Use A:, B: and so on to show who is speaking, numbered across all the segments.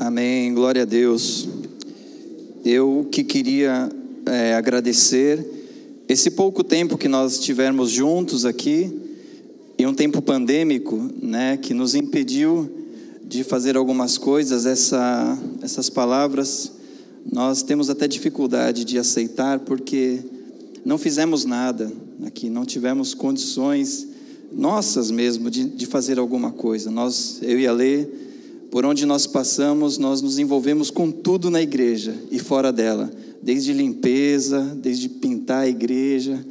A: Amém, glória a Deus. Eu que queria é, agradecer esse pouco tempo que nós tivemos juntos aqui, e um tempo pandêmico, né, que nos impediu de fazer algumas coisas, essa, essas palavras nós temos até dificuldade de aceitar, porque não fizemos nada aqui, não tivemos condições nossas mesmo de, de fazer alguma coisa. Nós, eu e a Lê, por onde nós passamos, nós nos envolvemos com tudo na igreja e fora dela, desde limpeza, desde pintar a igreja,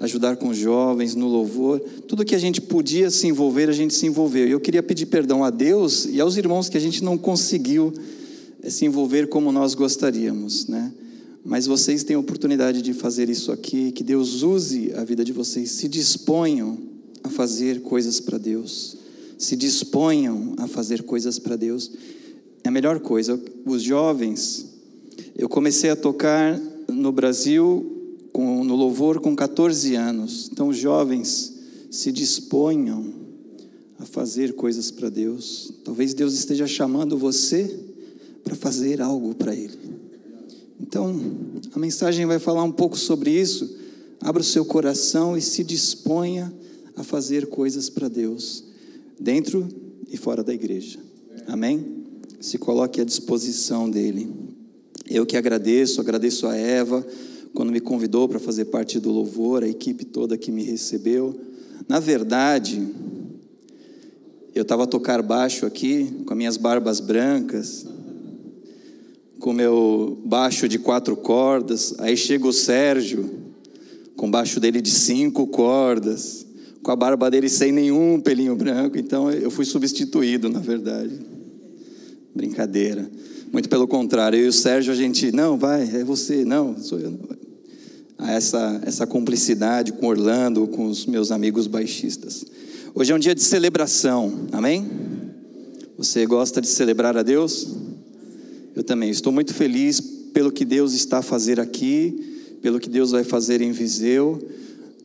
A: ajudar com jovens no louvor, tudo que a gente podia se envolver, a gente se envolveu. E eu queria pedir perdão a Deus e aos irmãos que a gente não conseguiu eh, se envolver como nós gostaríamos, né? Mas vocês têm a oportunidade de fazer isso aqui, que Deus use a vida de vocês, se disponham a fazer coisas para Deus se disponham a fazer coisas para Deus. É a melhor coisa. Os jovens, eu comecei a tocar no Brasil com, no louvor com 14 anos. Então, os jovens se disponham a fazer coisas para Deus. Talvez Deus esteja chamando você para fazer algo para Ele. Então, a mensagem vai falar um pouco sobre isso. Abra o seu coração e se disponha a fazer coisas para Deus dentro e fora da igreja. Amém? Se coloque à disposição dele. Eu que agradeço, agradeço a Eva quando me convidou para fazer parte do louvor, a equipe toda que me recebeu. Na verdade, eu estava a tocar baixo aqui, com as minhas barbas brancas, com meu baixo de quatro cordas. Aí chega o Sérgio, com baixo dele de cinco cordas com a barba dele sem nenhum pelinho branco, então eu fui substituído, na verdade. Brincadeira. Muito pelo contrário, eu e o Sérgio, a gente, não, vai, é você, não, sou eu. Essa, essa cumplicidade com Orlando, com os meus amigos baixistas. Hoje é um dia de celebração, amém? Você gosta de celebrar a Deus? Eu também. Estou muito feliz pelo que Deus está a fazer aqui, pelo que Deus vai fazer em Viseu.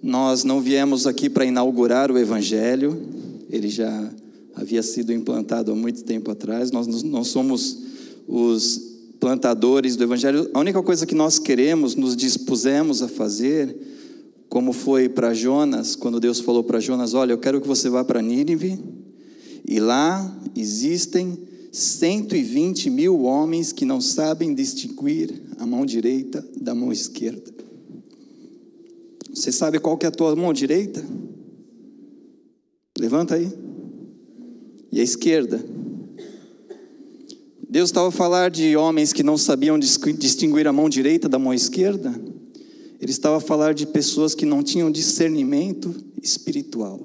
A: Nós não viemos aqui para inaugurar o Evangelho, ele já havia sido implantado há muito tempo atrás. Nós não somos os plantadores do Evangelho. A única coisa que nós queremos, nos dispusemos a fazer, como foi para Jonas, quando Deus falou para Jonas: Olha, eu quero que você vá para Nínive, e lá existem 120 mil homens que não sabem distinguir a mão direita da mão esquerda. Você sabe qual que é a tua mão direita? Levanta aí. E a esquerda. Deus estava a falar de homens que não sabiam distinguir a mão direita da mão esquerda. Ele estava a falar de pessoas que não tinham discernimento espiritual,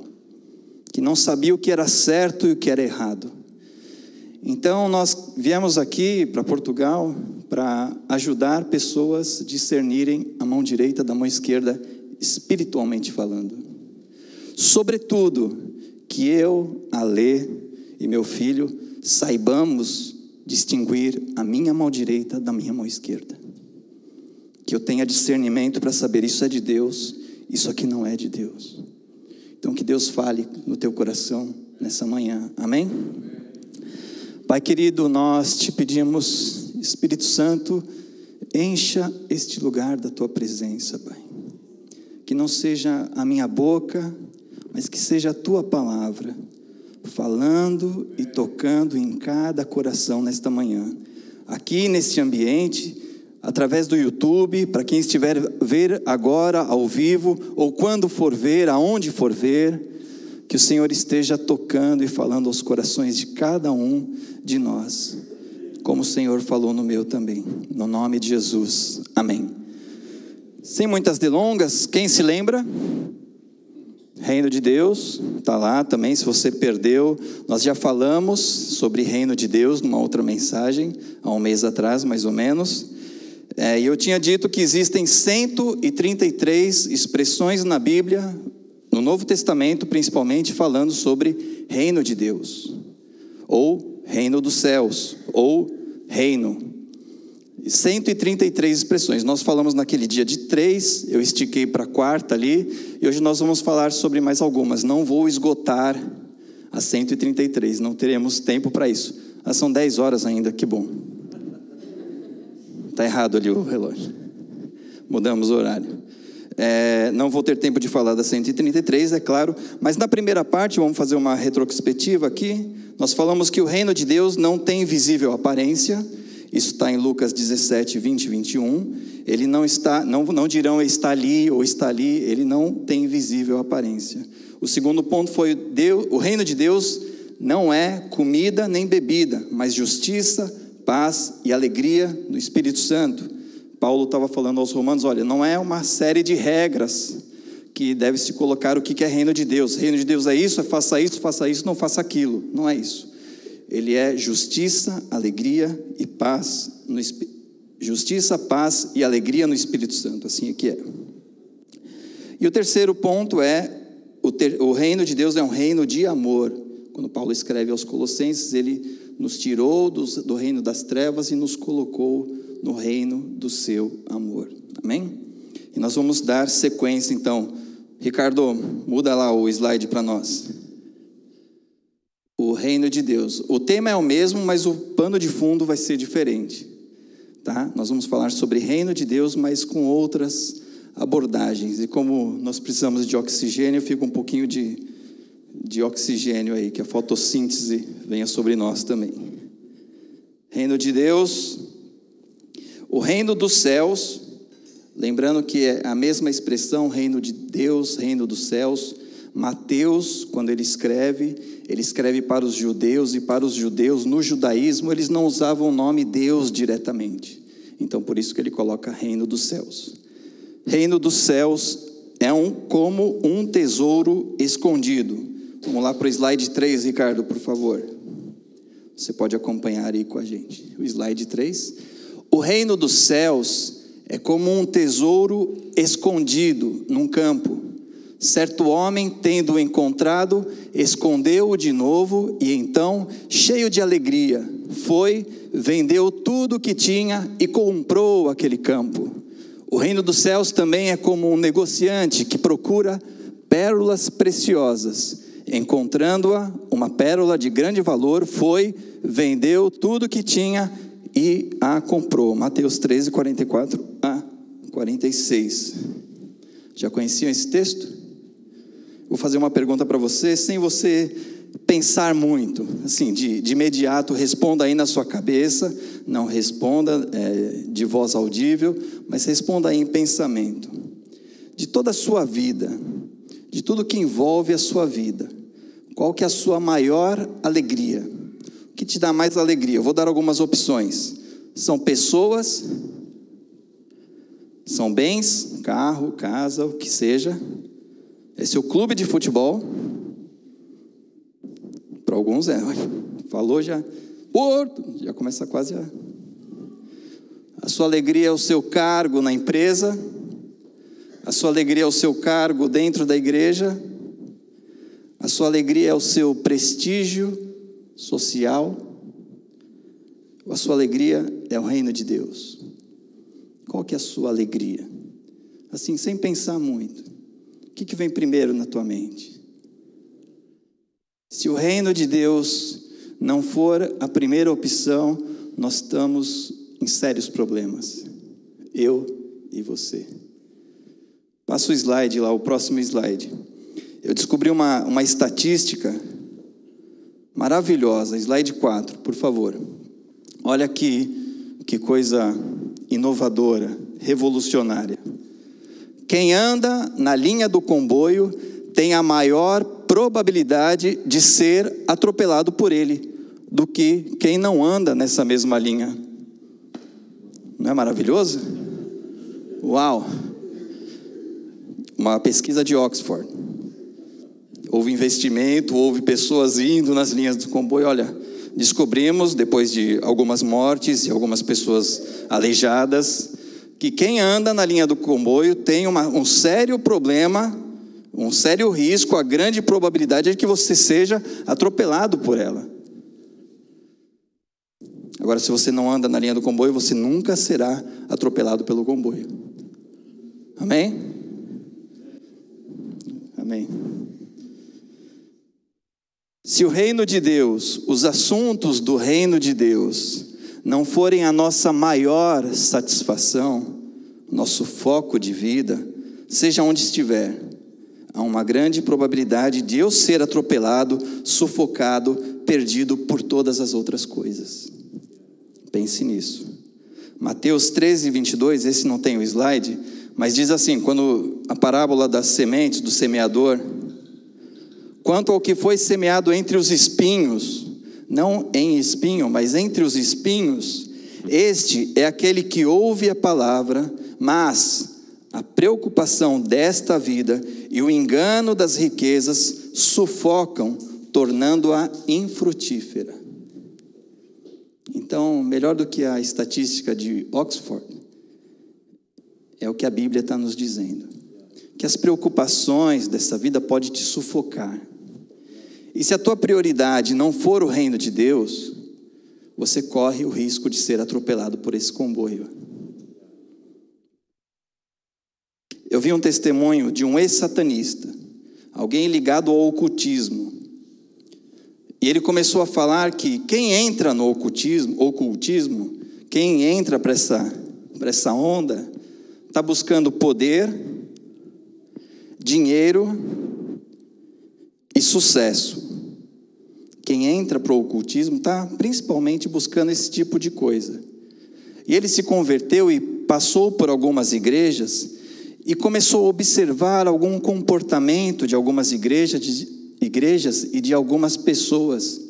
A: que não sabiam o que era certo e o que era errado. Então nós viemos aqui para Portugal para ajudar pessoas a discernirem a mão direita da mão esquerda espiritualmente falando. Sobretudo, que eu, a Lê e meu filho saibamos distinguir a minha mão direita da minha mão esquerda. Que eu tenha discernimento para saber isso é de Deus, isso aqui não é de Deus. Então que Deus fale no teu coração nessa manhã. Amém? Pai querido, nós te pedimos, Espírito Santo, encha este lugar da tua presença, Pai que não seja a minha boca, mas que seja a tua palavra, falando e tocando em cada coração nesta manhã. Aqui neste ambiente, através do YouTube, para quem estiver ver agora ao vivo, ou quando for ver, aonde for ver, que o Senhor esteja tocando e falando aos corações de cada um de nós, como o Senhor falou no meu também. No nome de Jesus. Amém. Sem muitas delongas, quem se lembra? Reino de Deus, está lá também. Se você perdeu, nós já falamos sobre Reino de Deus numa outra mensagem, há um mês atrás, mais ou menos. É, e eu tinha dito que existem 133 expressões na Bíblia, no Novo Testamento principalmente, falando sobre Reino de Deus, ou Reino dos céus, ou Reino. 133 expressões. Nós falamos naquele dia de três, eu estiquei para a quarta ali, e hoje nós vamos falar sobre mais algumas. Não vou esgotar as 133, não teremos tempo para isso. Ah, são 10 horas ainda, que bom. Está errado ali o relógio. Mudamos o horário. É, não vou ter tempo de falar da 133, é claro, mas na primeira parte, vamos fazer uma retrospectiva aqui. Nós falamos que o reino de Deus não tem visível aparência, isso está em Lucas 17, 20 e 21. Ele não está, não, não dirão está ali ou está ali, ele não tem visível aparência. O segundo ponto foi Deus, o reino de Deus não é comida nem bebida, mas justiça, paz e alegria no Espírito Santo. Paulo estava falando aos romanos: olha, não é uma série de regras que deve se colocar o que é reino de Deus. Reino de Deus é isso, é faça isso, faça isso, não faça aquilo. Não é isso. Ele é justiça, alegria e paz no justiça, paz e alegria no Espírito Santo. Assim é que é. E o terceiro ponto é o, ter, o reino de Deus é um reino de amor. Quando Paulo escreve aos Colossenses, ele nos tirou do, do reino das trevas e nos colocou no reino do seu amor. Amém? E nós vamos dar sequência então. Ricardo, muda lá o slide para nós. O reino de Deus. O tema é o mesmo, mas o pano de fundo vai ser diferente. Tá? Nós vamos falar sobre reino de Deus, mas com outras abordagens. E como nós precisamos de oxigênio, fica um pouquinho de, de oxigênio aí, que a fotossíntese venha sobre nós também. Reino de Deus, o reino dos céus, lembrando que é a mesma expressão, reino de Deus, reino dos céus. Mateus, quando ele escreve, ele escreve para os judeus, e para os judeus, no judaísmo, eles não usavam o nome Deus diretamente. Então, por isso que ele coloca reino dos céus. Reino dos céus é um como um tesouro escondido. Vamos lá para o slide 3, Ricardo, por favor. Você pode acompanhar aí com a gente. O slide 3. O reino dos céus é como um tesouro escondido num campo. Certo homem, tendo-o encontrado, escondeu-o de novo e então, cheio de alegria, foi, vendeu tudo o que tinha e comprou aquele campo. O reino dos céus também é como um negociante que procura pérolas preciosas. Encontrando-a, uma pérola de grande valor, foi, vendeu tudo que tinha e a comprou. Mateus 13, 44 a 46. Já conheciam esse texto? Vou fazer uma pergunta para você, sem você pensar muito, assim, de, de imediato, responda aí na sua cabeça, não responda é, de voz audível, mas responda aí em pensamento. De toda a sua vida, de tudo que envolve a sua vida, qual que é a sua maior alegria? O que te dá mais alegria? Eu vou dar algumas opções. São pessoas, são bens, carro, casa, o que seja. É seu clube de futebol, para alguns é, falou já, Porto, já começa quase a. A sua alegria é o seu cargo na empresa, a sua alegria é o seu cargo dentro da igreja, a sua alegria é o seu prestígio social, a sua alegria é o reino de Deus. Qual que é a sua alegria? Assim, sem pensar muito. O que, que vem primeiro na tua mente? Se o reino de Deus não for a primeira opção, nós estamos em sérios problemas. Eu e você. Passa o slide lá, o próximo slide. Eu descobri uma, uma estatística maravilhosa. Slide 4, por favor. Olha aqui que coisa inovadora, revolucionária. Quem anda na linha do comboio tem a maior probabilidade de ser atropelado por ele do que quem não anda nessa mesma linha. Não é maravilhoso? Uau! Uma pesquisa de Oxford. Houve investimento, houve pessoas indo nas linhas do comboio. Olha, descobrimos, depois de algumas mortes e algumas pessoas aleijadas, que quem anda na linha do comboio tem uma, um sério problema um sério risco, a grande probabilidade é que você seja atropelado por ela. Agora, se você não anda na linha do comboio, você nunca será atropelado pelo comboio. Amém? Amém. Se o reino de Deus, os assuntos do reino de Deus, não forem a nossa maior satisfação, nosso foco de vida, seja onde estiver, há uma grande probabilidade de eu ser atropelado, sufocado, perdido por todas as outras coisas. Pense nisso. Mateus 13, 22, esse não tem o slide, mas diz assim: quando a parábola das sementes, do semeador, quanto ao que foi semeado entre os espinhos, não em espinho, mas entre os espinhos, este é aquele que ouve a palavra, mas a preocupação desta vida e o engano das riquezas sufocam, tornando-a infrutífera. Então, melhor do que a estatística de Oxford, é o que a Bíblia está nos dizendo. Que as preocupações dessa vida podem te sufocar. E se a tua prioridade não for o reino de Deus, você corre o risco de ser atropelado por esse comboio. Eu vi um testemunho de um ex-satanista, alguém ligado ao ocultismo. E ele começou a falar que quem entra no ocultismo, ocultismo quem entra para essa, essa onda, está buscando poder, dinheiro sucesso. Quem entra para o ocultismo está principalmente buscando esse tipo de coisa. E ele se converteu e passou por algumas igrejas e começou a observar algum comportamento de algumas igrejas, de, igrejas e de algumas pessoas.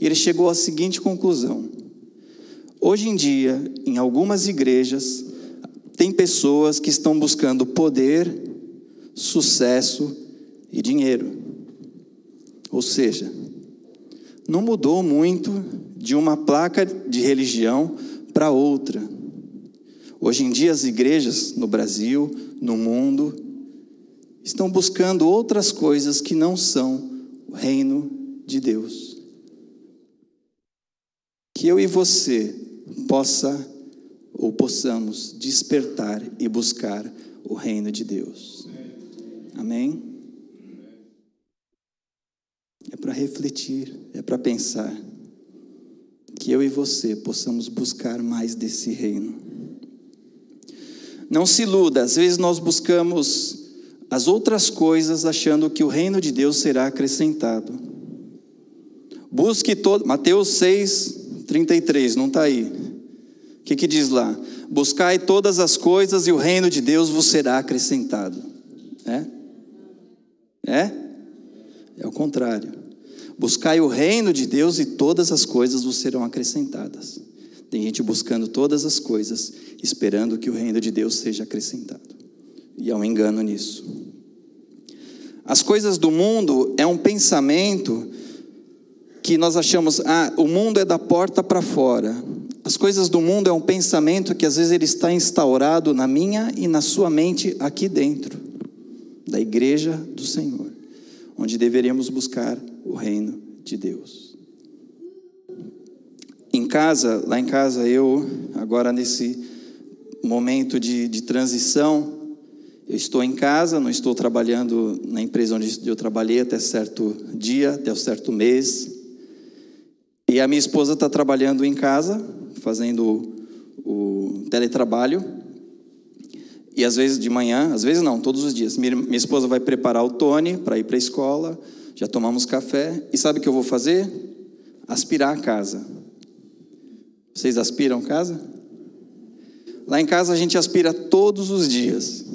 A: E ele chegou à seguinte conclusão: hoje em dia, em algumas igrejas, tem pessoas que estão buscando poder, sucesso e dinheiro. Ou seja, não mudou muito de uma placa de religião para outra. Hoje em dia, as igrejas no Brasil, no mundo, estão buscando outras coisas que não são o reino de Deus. Que eu e você possa ou possamos despertar e buscar o reino de Deus. Amém? É para refletir, é para pensar. Que eu e você possamos buscar mais desse reino. Não se iluda, às vezes nós buscamos as outras coisas achando que o reino de Deus será acrescentado. Busque todo. Mateus 6, 33, não está aí. O que, que diz lá? Buscai todas as coisas e o reino de Deus vos será acrescentado. É? É? É o contrário. Buscai o reino de Deus e todas as coisas vos serão acrescentadas. Tem gente buscando todas as coisas, esperando que o reino de Deus seja acrescentado. E há um engano nisso. As coisas do mundo é um pensamento que nós achamos, ah, o mundo é da porta para fora. As coisas do mundo é um pensamento que às vezes ele está instaurado na minha e na sua mente aqui dentro da igreja do Senhor, onde deveríamos buscar o reino de Deus. Em casa, lá em casa, eu, agora nesse momento de, de transição, eu estou em casa, não estou trabalhando na empresa onde eu trabalhei até certo dia, até certo mês. E a minha esposa está trabalhando em casa, fazendo o, o teletrabalho. E às vezes de manhã, às vezes não, todos os dias. Minha, esposa vai preparar o Tony para ir para a escola, já tomamos café. E sabe o que eu vou fazer? Aspirar a casa. Vocês aspiram casa? Lá em casa a gente aspira todos os dias.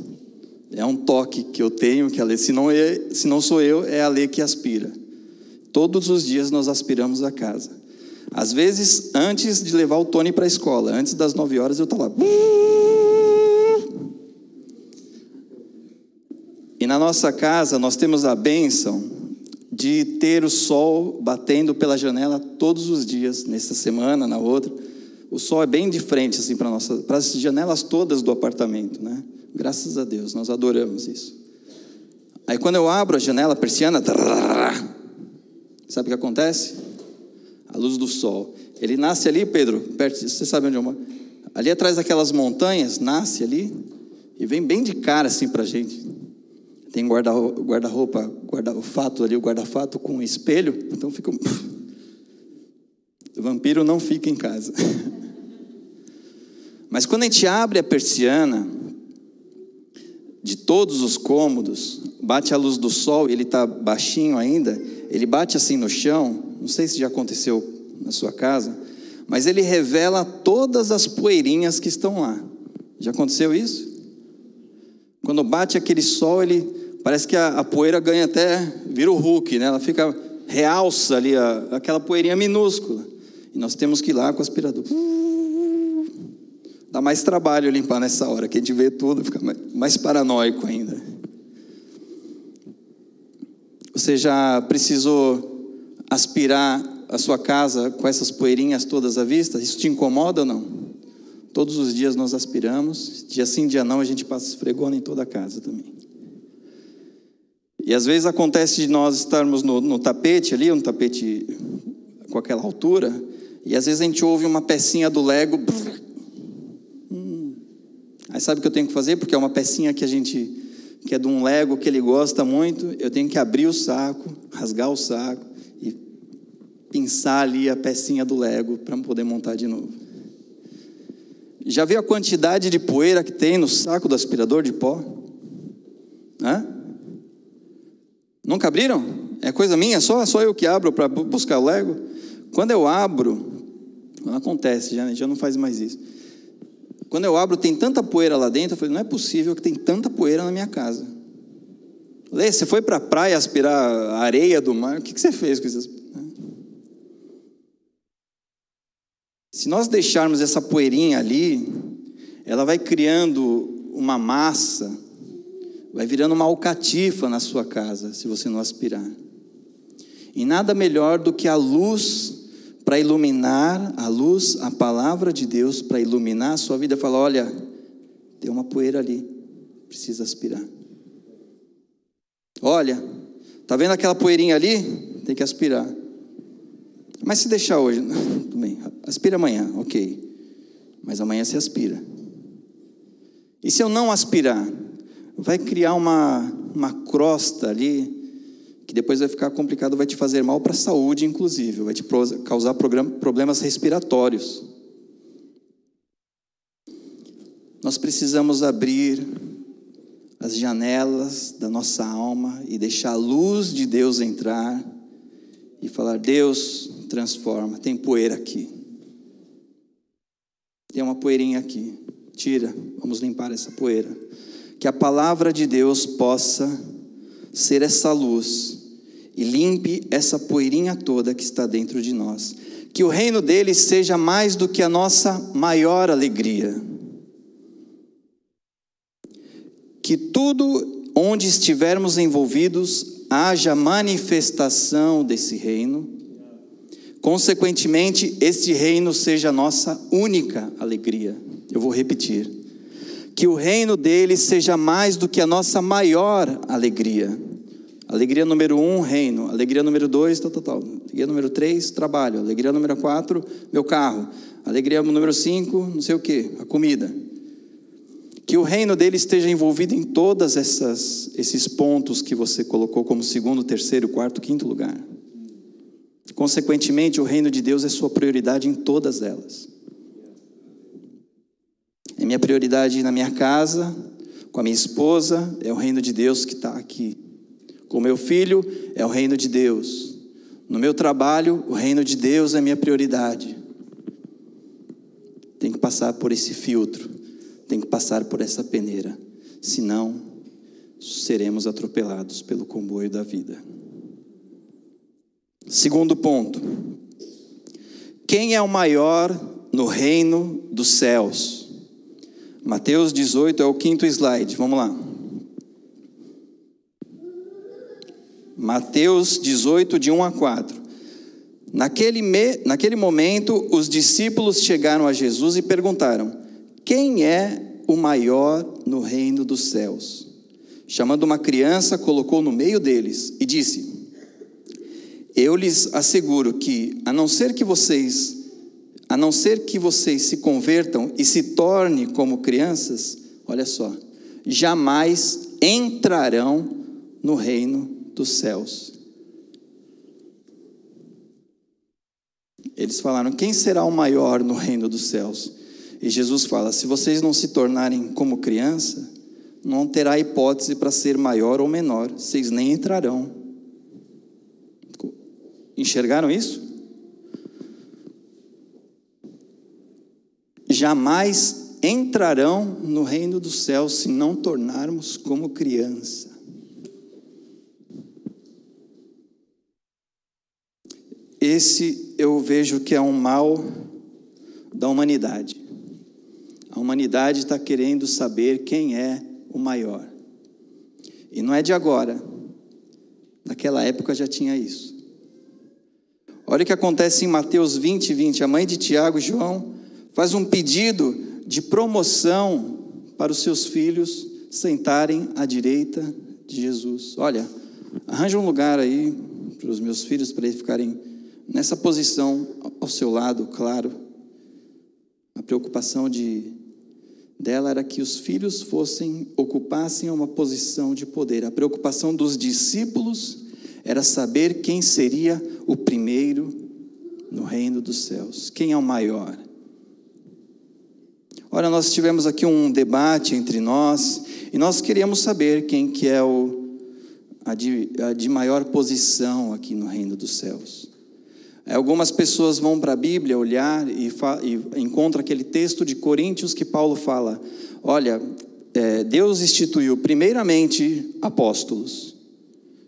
A: É um toque que eu tenho, que a Lê, se não, é, se não sou eu, é a Lê que aspira. Todos os dias nós aspiramos a casa. Às vezes, antes de levar o Tony para a escola, antes das nove horas, eu estou lá. E na nossa casa nós temos a bênção de ter o sol batendo pela janela todos os dias, nessa semana, na outra o sol é bem de frente assim para nossa, para as janelas todas do apartamento, né? Graças a Deus, nós adoramos isso. Aí quando eu abro a janela, a persiana, sabe o que acontece? A luz do sol. Ele nasce ali, Pedro, perto, você sabe onde eu moro? Ali atrás daquelas montanhas, nasce ali e vem bem de cara assim para a gente. Tem guarda-roupa, guarda o fato ali, o guarda-fato com espelho, então fica. O vampiro não fica em casa. Mas quando a gente abre a persiana de todos os cômodos, bate a luz do sol ele está baixinho ainda, ele bate assim no chão, não sei se já aconteceu na sua casa, mas ele revela todas as poeirinhas que estão lá. Já aconteceu isso? Quando bate aquele sol, ele parece que a, a poeira ganha até, vira o Hulk, né? Ela fica, realça ali a, aquela poeirinha minúscula. E nós temos que ir lá com o aspirador. Dá mais trabalho limpar nessa hora, que a gente vê tudo, fica mais, mais paranoico ainda. Você já precisou aspirar a sua casa com essas poeirinhas todas à vista? Isso te incomoda ou não? Todos os dias nós aspiramos, dia sim, dia não, a gente passa esfregona em toda a casa também. E às vezes acontece de nós estarmos no, no tapete ali, um tapete com aquela altura, e às vezes a gente ouve uma pecinha do Lego. Hum. Aí sabe o que eu tenho que fazer? Porque é uma pecinha que a gente que é de um Lego que ele gosta muito, eu tenho que abrir o saco, rasgar o saco, pinçar ali a pecinha do Lego para poder montar de novo. Já viu a quantidade de poeira que tem no saco do aspirador de pó? Hã? Nunca abriram? É coisa minha? Só, só eu que abro para buscar o Lego? Quando eu abro, não acontece, já, já não faz mais isso. Quando eu abro, tem tanta poeira lá dentro, eu falei, não é possível que tem tanta poeira na minha casa. Lê, você foi para a praia aspirar a areia do mar, o que, que você fez com isso? Se nós deixarmos essa poeirinha ali, ela vai criando uma massa, vai virando uma alcatifa na sua casa, se você não aspirar. E nada melhor do que a luz para iluminar, a luz, a palavra de Deus, para iluminar a sua vida, falar: olha, tem uma poeira ali, precisa aspirar. Olha, tá vendo aquela poeirinha ali? Tem que aspirar. Mas se deixar hoje, tudo bem, aspira amanhã, ok. Mas amanhã se aspira. E se eu não aspirar, vai criar uma, uma crosta ali, que depois vai ficar complicado, vai te fazer mal para a saúde, inclusive, vai te causar problemas respiratórios. Nós precisamos abrir as janelas da nossa alma e deixar a luz de Deus entrar e falar: Deus, transforma. Tem poeira aqui. Tem uma poeirinha aqui. Tira, vamos limpar essa poeira. Que a palavra de Deus possa ser essa luz e limpe essa poeirinha toda que está dentro de nós. Que o reino dele seja mais do que a nossa maior alegria. Que tudo onde estivermos envolvidos haja manifestação desse reino Consequentemente, este reino seja a nossa única alegria. Eu vou repetir. Que o reino dele seja mais do que a nossa maior alegria. Alegria número um, reino. Alegria número dois, tal, tal, tal. Alegria número três, trabalho. Alegria número quatro, meu carro. Alegria número cinco, não sei o que, a comida. Que o reino dele esteja envolvido em todas essas esses pontos que você colocou como segundo, terceiro, quarto, quinto lugar. Consequentemente, o reino de Deus é sua prioridade em todas elas. É minha prioridade na minha casa, com a minha esposa, é o reino de Deus que está aqui. Com o meu filho, é o reino de Deus. No meu trabalho, o reino de Deus é minha prioridade. Tem que passar por esse filtro, tem que passar por essa peneira, senão seremos atropelados pelo comboio da vida. Segundo ponto. Quem é o maior no reino dos céus? Mateus 18 é o quinto slide. Vamos lá. Mateus 18, de 1 a 4. Naquele, me, naquele momento, os discípulos chegaram a Jesus e perguntaram: Quem é o maior no reino dos céus? Chamando uma criança, colocou no meio deles e disse: eu lhes asseguro que, a não ser que vocês, a não ser que vocês se convertam e se tornem como crianças, olha só, jamais entrarão no reino dos céus. Eles falaram: Quem será o maior no reino dos céus? E Jesus fala: Se vocês não se tornarem como criança, não terá hipótese para ser maior ou menor, vocês nem entrarão. Enxergaram isso? Jamais entrarão no reino dos céus se não tornarmos como criança. Esse eu vejo que é um mal da humanidade. A humanidade está querendo saber quem é o maior. E não é de agora. Naquela época já tinha isso. Olha o que acontece em Mateus 20, 20. A mãe de Tiago e João faz um pedido de promoção para os seus filhos sentarem à direita de Jesus. Olha, arranja um lugar aí para os meus filhos para eles ficarem nessa posição ao seu lado, claro. A preocupação de dela era que os filhos fossem ocupassem uma posição de poder. A preocupação dos discípulos era saber quem seria o primeiro no reino dos céus, quem é o maior. Ora, nós tivemos aqui um debate entre nós e nós queríamos saber quem que é o, a, de, a de maior posição aqui no reino dos céus. É, algumas pessoas vão para a Bíblia olhar e, e encontram aquele texto de Coríntios que Paulo fala: olha, é, Deus instituiu primeiramente apóstolos,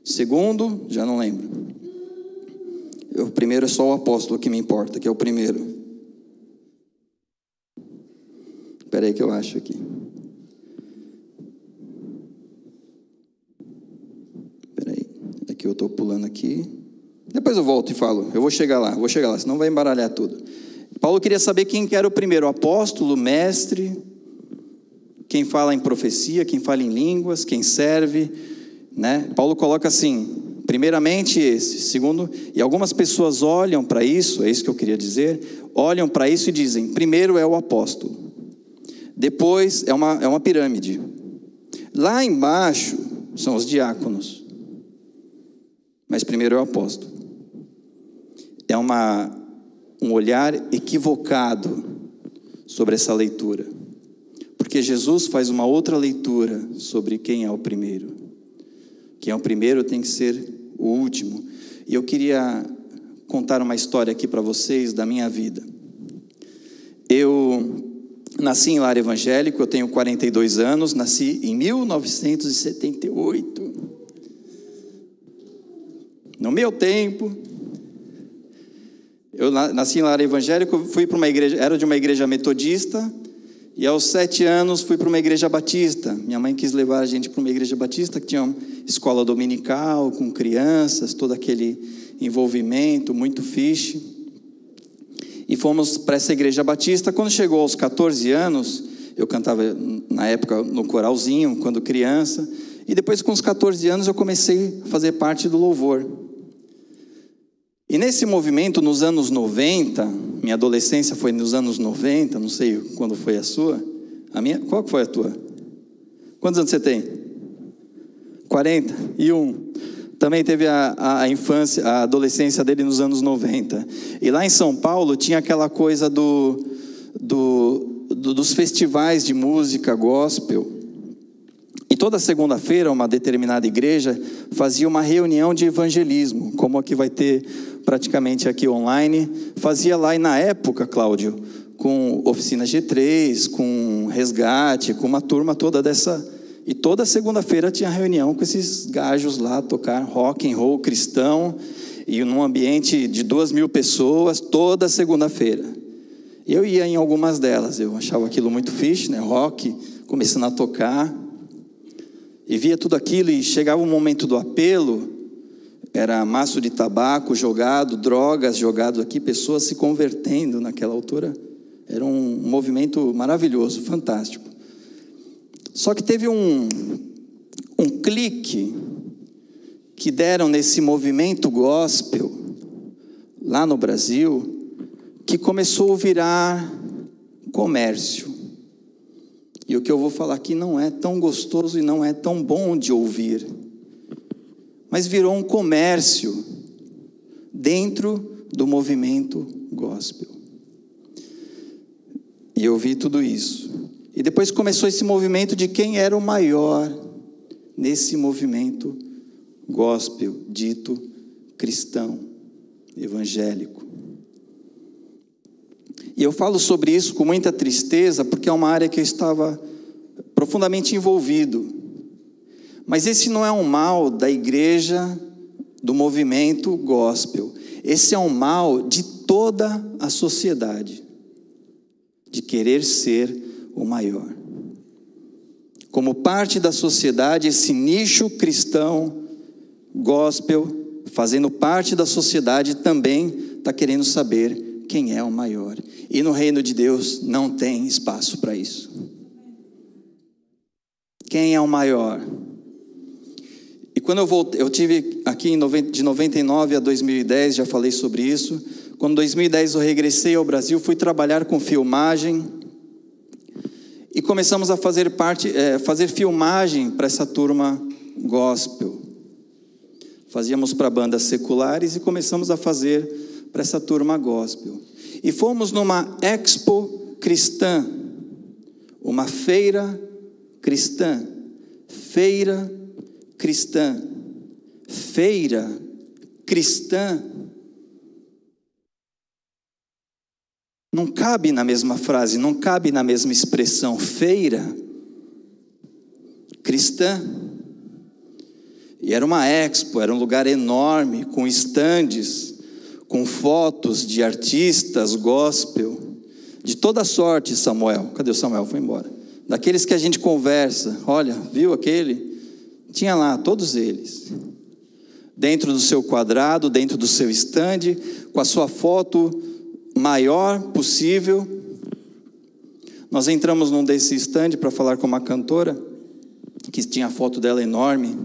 A: segundo, já não lembro. O primeiro é só o apóstolo que me importa, que é o primeiro. Espera aí que eu acho aqui. Espera aí. Que eu estou pulando aqui. Depois eu volto e falo. Eu vou chegar lá, vou chegar lá, senão vai embaralhar tudo. Paulo queria saber quem que era o primeiro, apóstolo, mestre, quem fala em profecia, quem fala em línguas, quem serve, né? Paulo coloca assim, primeiramente esse, segundo, e algumas pessoas olham para isso, é isso que eu queria dizer, olham para isso e dizem, primeiro é o apóstolo. Depois é uma, é uma pirâmide. Lá embaixo são os diáconos. Mas primeiro é o apóstolo. É uma, um olhar equivocado sobre essa leitura. Porque Jesus faz uma outra leitura sobre quem é o primeiro. Quem é o primeiro tem que ser o último. E eu queria contar uma história aqui para vocês da minha vida. Eu Nasci em lar evangélico, eu tenho 42 anos, nasci em 1978. No meu tempo, eu nasci em lar evangélico, fui para uma igreja, era de uma igreja metodista, e aos sete anos fui para uma igreja batista. Minha mãe quis levar a gente para uma igreja batista que tinha uma escola dominical com crianças, todo aquele envolvimento muito fixe e fomos para essa igreja batista. Quando chegou aos 14 anos, eu cantava na época no coralzinho, quando criança, e depois com os 14 anos eu comecei a fazer parte do louvor. E nesse movimento, nos anos 90, minha adolescência foi nos anos 90, não sei quando foi a sua. A minha, qual foi a tua? Quantos anos você tem? 41 também teve a, a, infância, a adolescência dele nos anos 90. E lá em São Paulo tinha aquela coisa do, do, do dos festivais de música gospel. E toda segunda-feira, uma determinada igreja fazia uma reunião de evangelismo, como aqui vai ter praticamente aqui online. Fazia lá, e na época, Cláudio, com oficina G3, com resgate, com uma turma toda dessa e toda segunda-feira tinha reunião com esses gajos lá, tocar rock and roll cristão, e num ambiente de duas mil pessoas, toda segunda-feira. Eu ia em algumas delas, eu achava aquilo muito fixe, né? Rock, começando a tocar, e via tudo aquilo, e chegava o momento do apelo, era maço de tabaco jogado, drogas jogado aqui, pessoas se convertendo naquela altura. Era um movimento maravilhoso, fantástico. Só que teve um, um clique que deram nesse movimento gospel lá no Brasil, que começou a virar comércio. E o que eu vou falar aqui não é tão gostoso e não é tão bom de ouvir. mas virou um comércio dentro do movimento gospel. E eu vi tudo isso. E depois começou esse movimento de quem era o maior nesse movimento gospel, dito cristão, evangélico. E eu falo sobre isso com muita tristeza, porque é uma área que eu estava profundamente envolvido. Mas esse não é um mal da igreja, do movimento gospel. Esse é um mal de toda a sociedade, de querer ser o maior. Como parte da sociedade, esse nicho cristão, gospel, fazendo parte da sociedade, também está querendo saber quem é o maior. E no reino de Deus não tem espaço para isso. Quem é o maior? E quando eu voltei, eu tive aqui de 99 a 2010, já falei sobre isso. Quando em 2010 eu regressei ao Brasil, fui trabalhar com filmagem e começamos a fazer parte, é, fazer filmagem para essa turma gospel. Fazíamos para bandas seculares e começamos a fazer para essa turma gospel. E fomos numa expo cristã, uma feira cristã, feira cristã, feira cristã. Não cabe na mesma frase, não cabe na mesma expressão. Feira cristã. E era uma expo, era um lugar enorme, com estandes com fotos de artistas gospel, de toda sorte, Samuel. Cadê o Samuel? Foi embora. Daqueles que a gente conversa. Olha, viu aquele? Tinha lá, todos eles. Dentro do seu quadrado, dentro do seu estande, com a sua foto maior possível. Nós entramos num desse estande para falar com uma cantora, que tinha a foto dela enorme,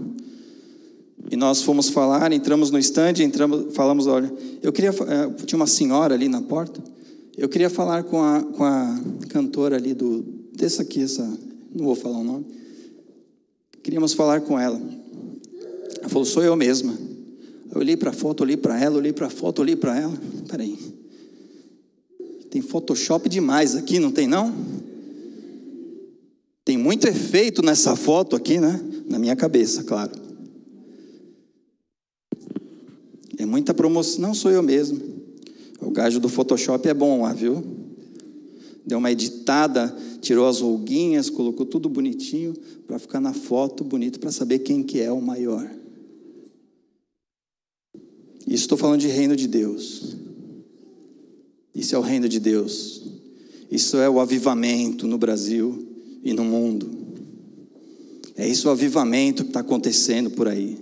A: e nós fomos falar, entramos no estande, entramos, falamos, olha, eu queria, eh, tinha uma senhora ali na porta, eu queria falar com a, com a cantora ali do, dessa aqui, essa, não vou falar o nome, queríamos falar com ela. Ela falou, sou eu mesma. Eu olhei para a foto, olhei para ela, olhei para a foto, olhei para ela. Peraí. Tem Photoshop demais aqui, não tem não? Tem muito efeito nessa foto aqui, né? Na minha cabeça, claro. É muita promoção. Não sou eu mesmo. O gajo do Photoshop é bom lá, viu? Deu uma editada, tirou as rolguinhas, colocou tudo bonitinho para ficar na foto bonito para saber quem que é o maior. Isso estou falando de reino de Deus. Isso é o reino de Deus. Isso é o avivamento no Brasil e no mundo. É isso o avivamento que está acontecendo por aí.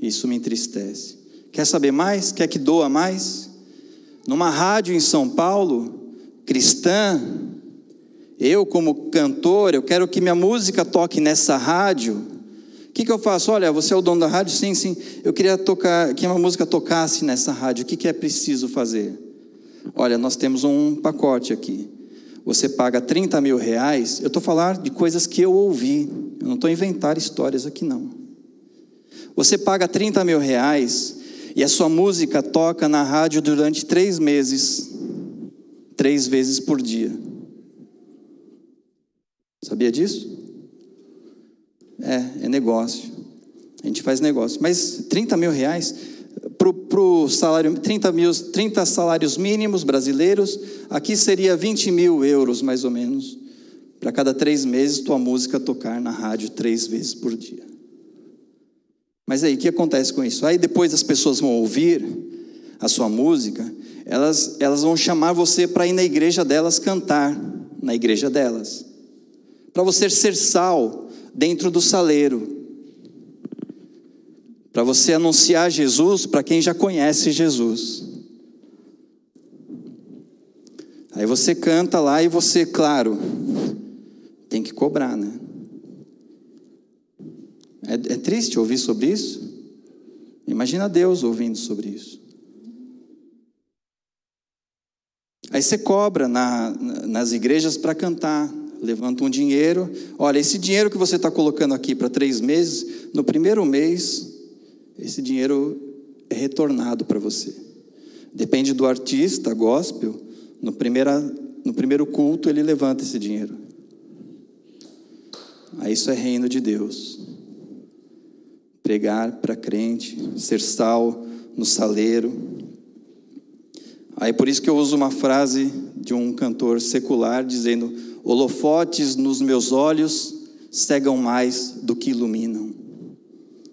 A: Isso me entristece. Quer saber mais? Quer que doa mais? Numa rádio em São Paulo, cristã, eu como cantor, eu quero que minha música toque nessa rádio. O que, que eu faço? Olha, você é o dono da rádio? Sim, sim. Eu queria tocar, que uma música tocasse nessa rádio. O que, que é preciso fazer? Olha, nós temos um pacote aqui. Você paga 30 mil reais. Eu estou falando de coisas que eu ouvi. Eu não estou inventando histórias aqui, não. Você paga 30 mil reais e a sua música toca na rádio durante três meses, três vezes por dia. Sabia disso? É, é negócio. A gente faz negócio. Mas 30 mil reais para o salário, 30, mil, 30 salários mínimos brasileiros, aqui seria 20 mil euros mais ou menos, para cada três meses tua música tocar na rádio três vezes por dia. Mas aí, o que acontece com isso? Aí depois as pessoas vão ouvir a sua música, elas, elas vão chamar você para ir na igreja delas cantar, na igreja delas. Para você ser sal dentro do saleiro. Para você anunciar Jesus para quem já conhece Jesus. Aí você canta lá e você, claro, tem que cobrar, né? É, é triste ouvir sobre isso? Imagina Deus ouvindo sobre isso. Aí você cobra na, nas igrejas para cantar, levanta um dinheiro. Olha, esse dinheiro que você está colocando aqui para três meses, no primeiro mês esse dinheiro é retornado para você. Depende do artista gospel, no, primeira, no primeiro culto ele levanta esse dinheiro. Aí isso é reino de Deus. Pregar para crente, ser sal no saleiro. Aí por isso que eu uso uma frase de um cantor secular dizendo: holofotes nos meus olhos cegam mais do que iluminam.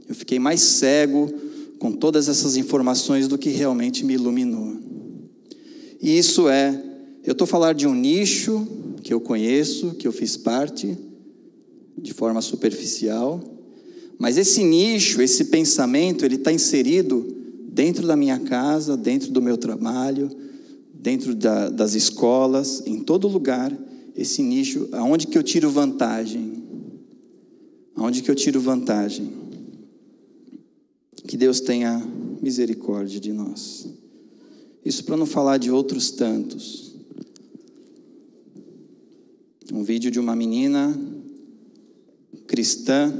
A: Eu fiquei mais cego com todas essas informações do que realmente me iluminou. E isso é, eu estou falando de um nicho que eu conheço, que eu fiz parte, de forma superficial, mas esse nicho, esse pensamento, ele está inserido dentro da minha casa, dentro do meu trabalho, dentro da, das escolas, em todo lugar, esse nicho, aonde que eu tiro vantagem? Aonde que eu tiro vantagem? Que Deus tenha misericórdia de nós. Isso para não falar de outros tantos. Um vídeo de uma menina cristã.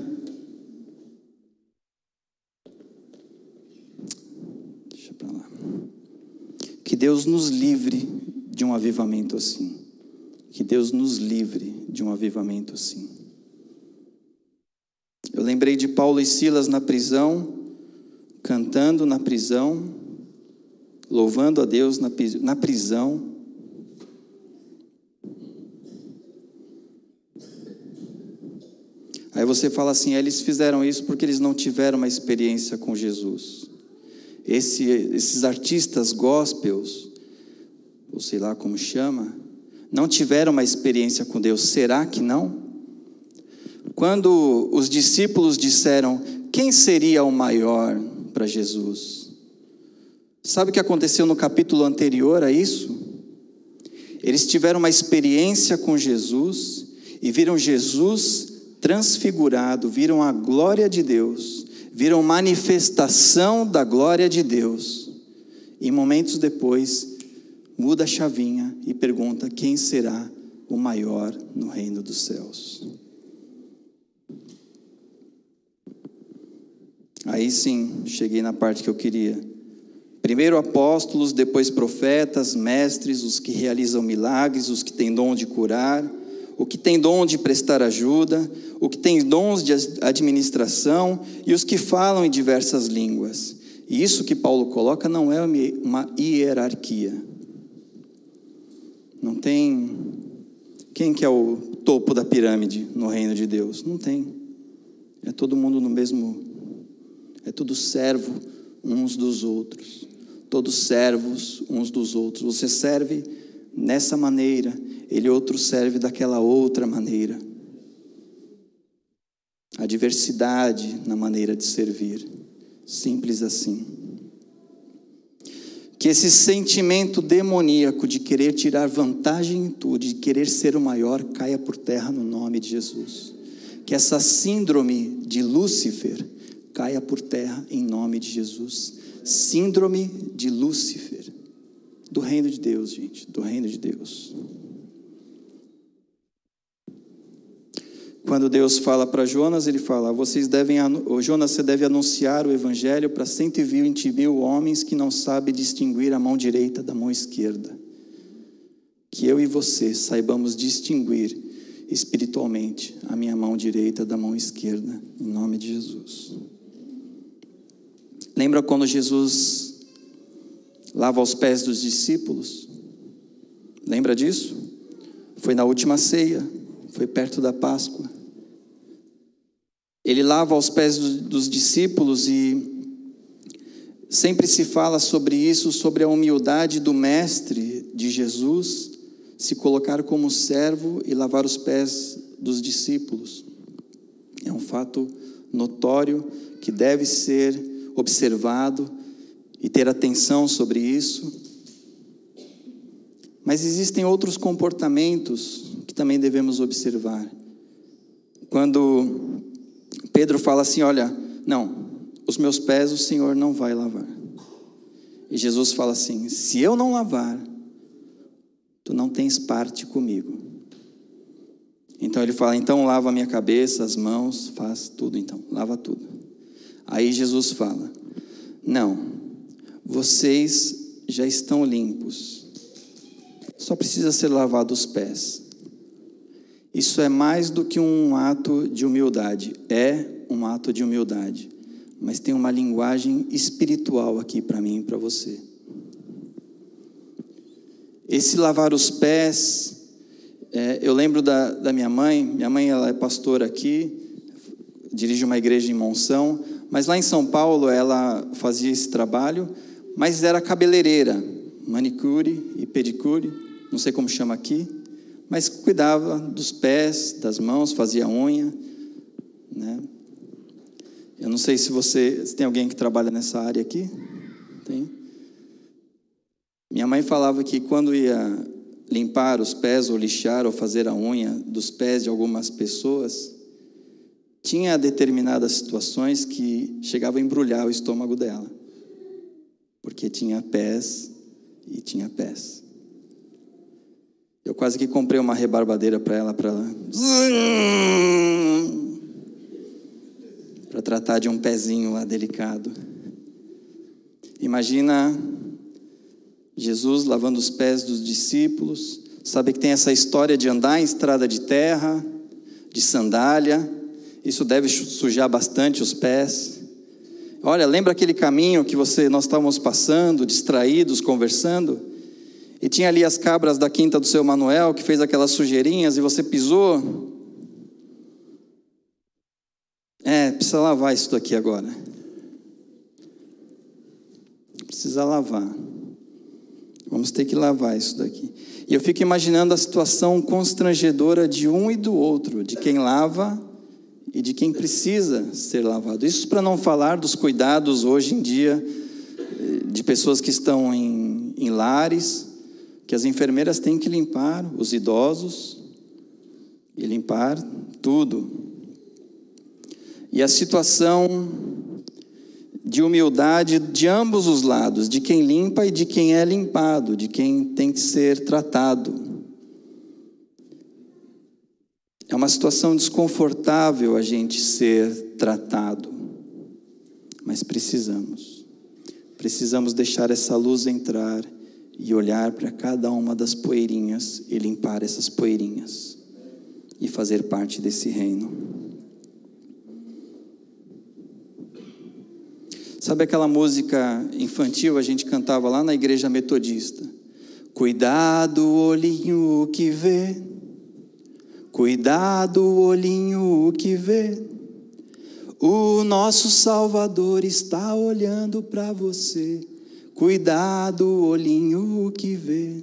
A: Deixa para lá. Que Deus nos livre de um avivamento assim. Que Deus nos livre de um avivamento assim. Eu lembrei de Paulo e Silas na prisão, cantando na prisão, louvando a Deus na prisão. Aí você fala assim: eles fizeram isso porque eles não tiveram uma experiência com Jesus. Esse, esses artistas gospels, ou sei lá como chama, não tiveram uma experiência com Deus. Será que não? Quando os discípulos disseram: quem seria o maior para Jesus? Sabe o que aconteceu no capítulo anterior a isso? Eles tiveram uma experiência com Jesus e viram Jesus transfigurado, viram a glória de Deus, viram manifestação da glória de Deus. E momentos depois, muda a chavinha e pergunta: quem será o maior no reino dos céus? Aí sim, cheguei na parte que eu queria. Primeiro apóstolos, depois profetas, mestres, os que realizam milagres, os que têm dom de curar, o que tem dom de prestar ajuda, o que tem dons de administração e os que falam em diversas línguas. E isso que Paulo coloca não é uma hierarquia. Não tem quem que é o topo da pirâmide no reino de Deus? Não tem. É todo mundo no mesmo é tudo servo uns dos outros. Todos servos uns dos outros. Você serve nessa maneira ele outro serve daquela outra maneira. A diversidade na maneira de servir. Simples assim. Que esse sentimento demoníaco de querer tirar vantagem em tudo, de querer ser o maior, caia por terra no nome de Jesus. Que essa síndrome de Lúcifer caia por terra em nome de Jesus. Síndrome de Lúcifer. Do reino de Deus, gente, do reino de Deus. Quando Deus fala para Jonas, ele fala: Vocês devem, Jonas, você deve anunciar o evangelho para 120 mil homens que não sabem distinguir a mão direita da mão esquerda. Que eu e você saibamos distinguir espiritualmente a minha mão direita da mão esquerda, em nome de Jesus. Lembra quando Jesus lava os pés dos discípulos? Lembra disso? Foi na última ceia, foi perto da Páscoa. Ele lava os pés dos discípulos e sempre se fala sobre isso, sobre a humildade do Mestre de Jesus, se colocar como servo e lavar os pés dos discípulos. É um fato notório que deve ser observado e ter atenção sobre isso. Mas existem outros comportamentos que também devemos observar. Quando Pedro fala assim: Olha, não, os meus pés o Senhor não vai lavar. E Jesus fala assim: Se eu não lavar, tu não tens parte comigo. Então ele fala: Então lava a minha cabeça, as mãos, faz tudo, então, lava tudo. Aí Jesus fala: Não, vocês já estão limpos, só precisa ser lavado os pés. Isso é mais do que um ato de humildade, é um ato de humildade, mas tem uma linguagem espiritual aqui para mim e para você. Esse lavar os pés, é, eu lembro da, da minha mãe, minha mãe ela é pastora aqui, dirige uma igreja em Monção, mas lá em São Paulo ela fazia esse trabalho, mas era cabeleireira, manicure e pedicure, não sei como chama aqui, mas cuidava dos pés, das mãos, fazia unha, né? Eu não sei se você se tem alguém que trabalha nessa área aqui. Tem. Minha mãe falava que quando ia limpar os pés ou lixar ou fazer a unha dos pés de algumas pessoas, tinha determinadas situações que chegava a embrulhar o estômago dela. Porque tinha pés e tinha pés. Eu quase que comprei uma rebarbadeira para ela, para. Para tratar de um pezinho lá delicado. Imagina Jesus lavando os pés dos discípulos. Sabe que tem essa história de andar em estrada de terra, de sandália. Isso deve sujar bastante os pés. Olha, lembra aquele caminho que você nós estávamos passando, distraídos, conversando? E tinha ali as cabras da quinta do seu Manuel, que fez aquelas sujeirinhas e você pisou. É, precisa lavar isso daqui agora. Precisa lavar. Vamos ter que lavar isso daqui. E eu fico imaginando a situação constrangedora de um e do outro, de quem lava e de quem precisa ser lavado. Isso para não falar dos cuidados hoje em dia eh, de pessoas que estão em, em lares, que as enfermeiras têm que limpar os idosos e limpar tudo. E a situação de humildade de ambos os lados, de quem limpa e de quem é limpado, de quem tem que ser tratado. É uma situação desconfortável a gente ser tratado, mas precisamos. Precisamos deixar essa luz entrar e olhar para cada uma das poeirinhas e limpar essas poeirinhas e fazer parte desse reino. Sabe aquela música infantil a gente cantava lá na igreja metodista? Cuidado, olhinho que vê. Cuidado, olhinho que vê. O nosso Salvador está olhando para você. Cuidado, olhinho, o que vê.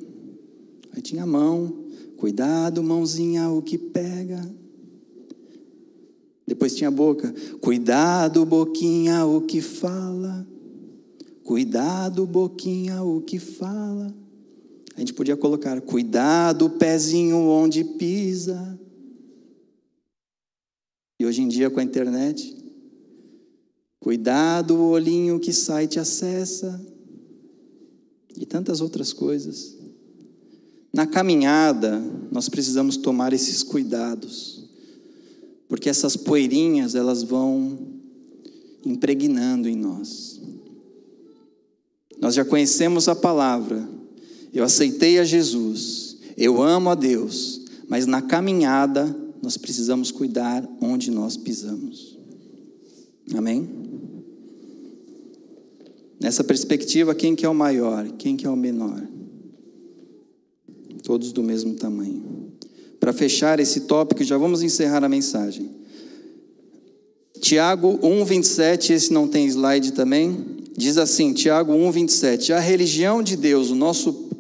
A: Aí tinha a mão. Cuidado, mãozinha, o que pega. Depois tinha a boca. Cuidado, boquinha, o que fala. Cuidado, boquinha, o que fala. A gente podia colocar: cuidado, pezinho onde pisa. E hoje em dia com a internet, cuidado, o olhinho que sai te acessa e tantas outras coisas. Na caminhada, nós precisamos tomar esses cuidados, porque essas poeirinhas, elas vão impregnando em nós. Nós já conhecemos a palavra, eu aceitei a Jesus, eu amo a Deus, mas na caminhada, nós precisamos cuidar onde nós pisamos. Amém? Nessa perspectiva, quem que é o maior, quem que é o menor? Todos do mesmo tamanho. Para fechar esse tópico, já vamos encerrar a mensagem. Tiago 1:27, esse não tem slide também, diz assim, Tiago 1:27, a religião de Deus, o nosso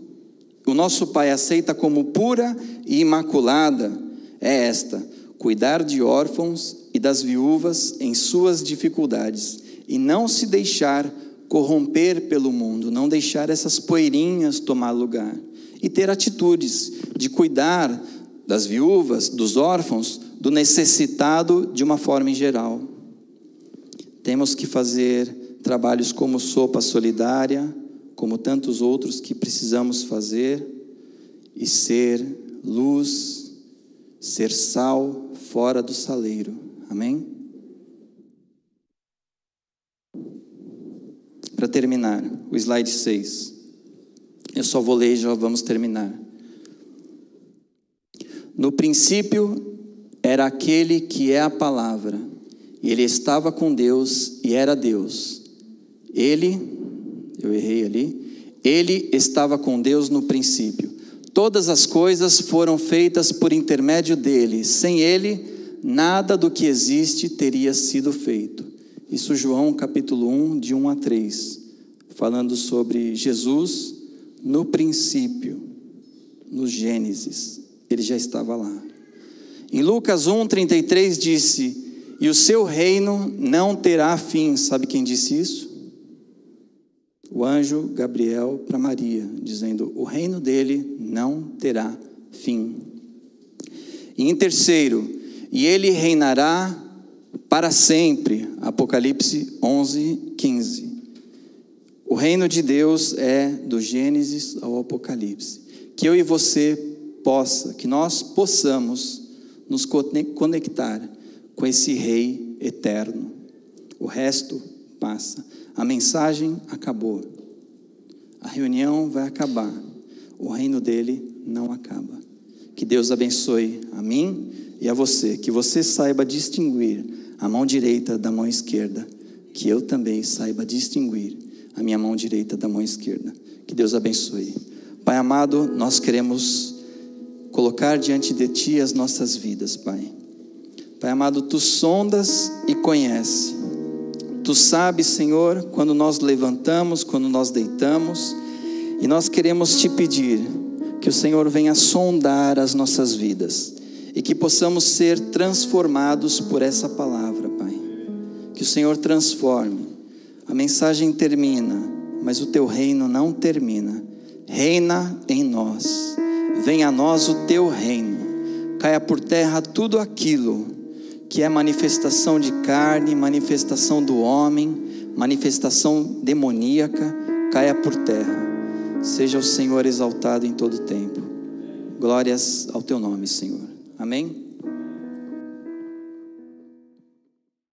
A: o nosso Pai aceita como pura e imaculada é esta: cuidar de órfãos e das viúvas em suas dificuldades e não se deixar corromper pelo mundo, não deixar essas poeirinhas tomar lugar e ter atitudes de cuidar das viúvas, dos órfãos, do necessitado de uma forma em geral. Temos que fazer trabalhos como sopa solidária, como tantos outros que precisamos fazer e ser luz, ser sal fora do saleiro. Amém? para terminar, o slide 6. Eu só vou ler e já vamos terminar. No princípio era aquele que é a palavra, e ele estava com Deus e era Deus. Ele, eu errei ali, ele estava com Deus no princípio. Todas as coisas foram feitas por intermédio dele. Sem ele, nada do que existe teria sido feito. Isso João capítulo 1, de 1 a 3, falando sobre Jesus no princípio, no Gênesis. Ele já estava lá. Em Lucas 1, 33 disse: E o seu reino não terá fim. Sabe quem disse isso? O anjo Gabriel para Maria, dizendo: O reino dele não terá fim. E em terceiro, e ele reinará para sempre. Apocalipse 11, 15. O reino de Deus é do Gênesis ao Apocalipse. Que eu e você possa, que nós possamos nos conectar com esse Rei eterno. O resto passa. A mensagem acabou. A reunião vai acabar. O reino dele não acaba. Que Deus abençoe a mim e a você. Que você saiba distinguir a mão direita da mão esquerda. Que eu também saiba distinguir a minha mão direita da mão esquerda. Que Deus abençoe. Pai amado, nós queremos colocar diante de Ti as nossas vidas, Pai. Pai amado, Tu sondas e conhece. Tu sabes, Senhor, quando nós levantamos, quando nós deitamos, e nós queremos Te pedir que o Senhor venha sondar as nossas vidas e que possamos ser transformados por essa palavra, Pai. Que o Senhor transforme. A mensagem termina, mas o Teu reino não termina. Reina em nós venha a nós o teu reino, caia por terra tudo aquilo que é manifestação de carne, manifestação do homem, manifestação demoníaca, caia por terra. Seja o Senhor exaltado em todo tempo. Glórias ao teu nome, Senhor. Amém?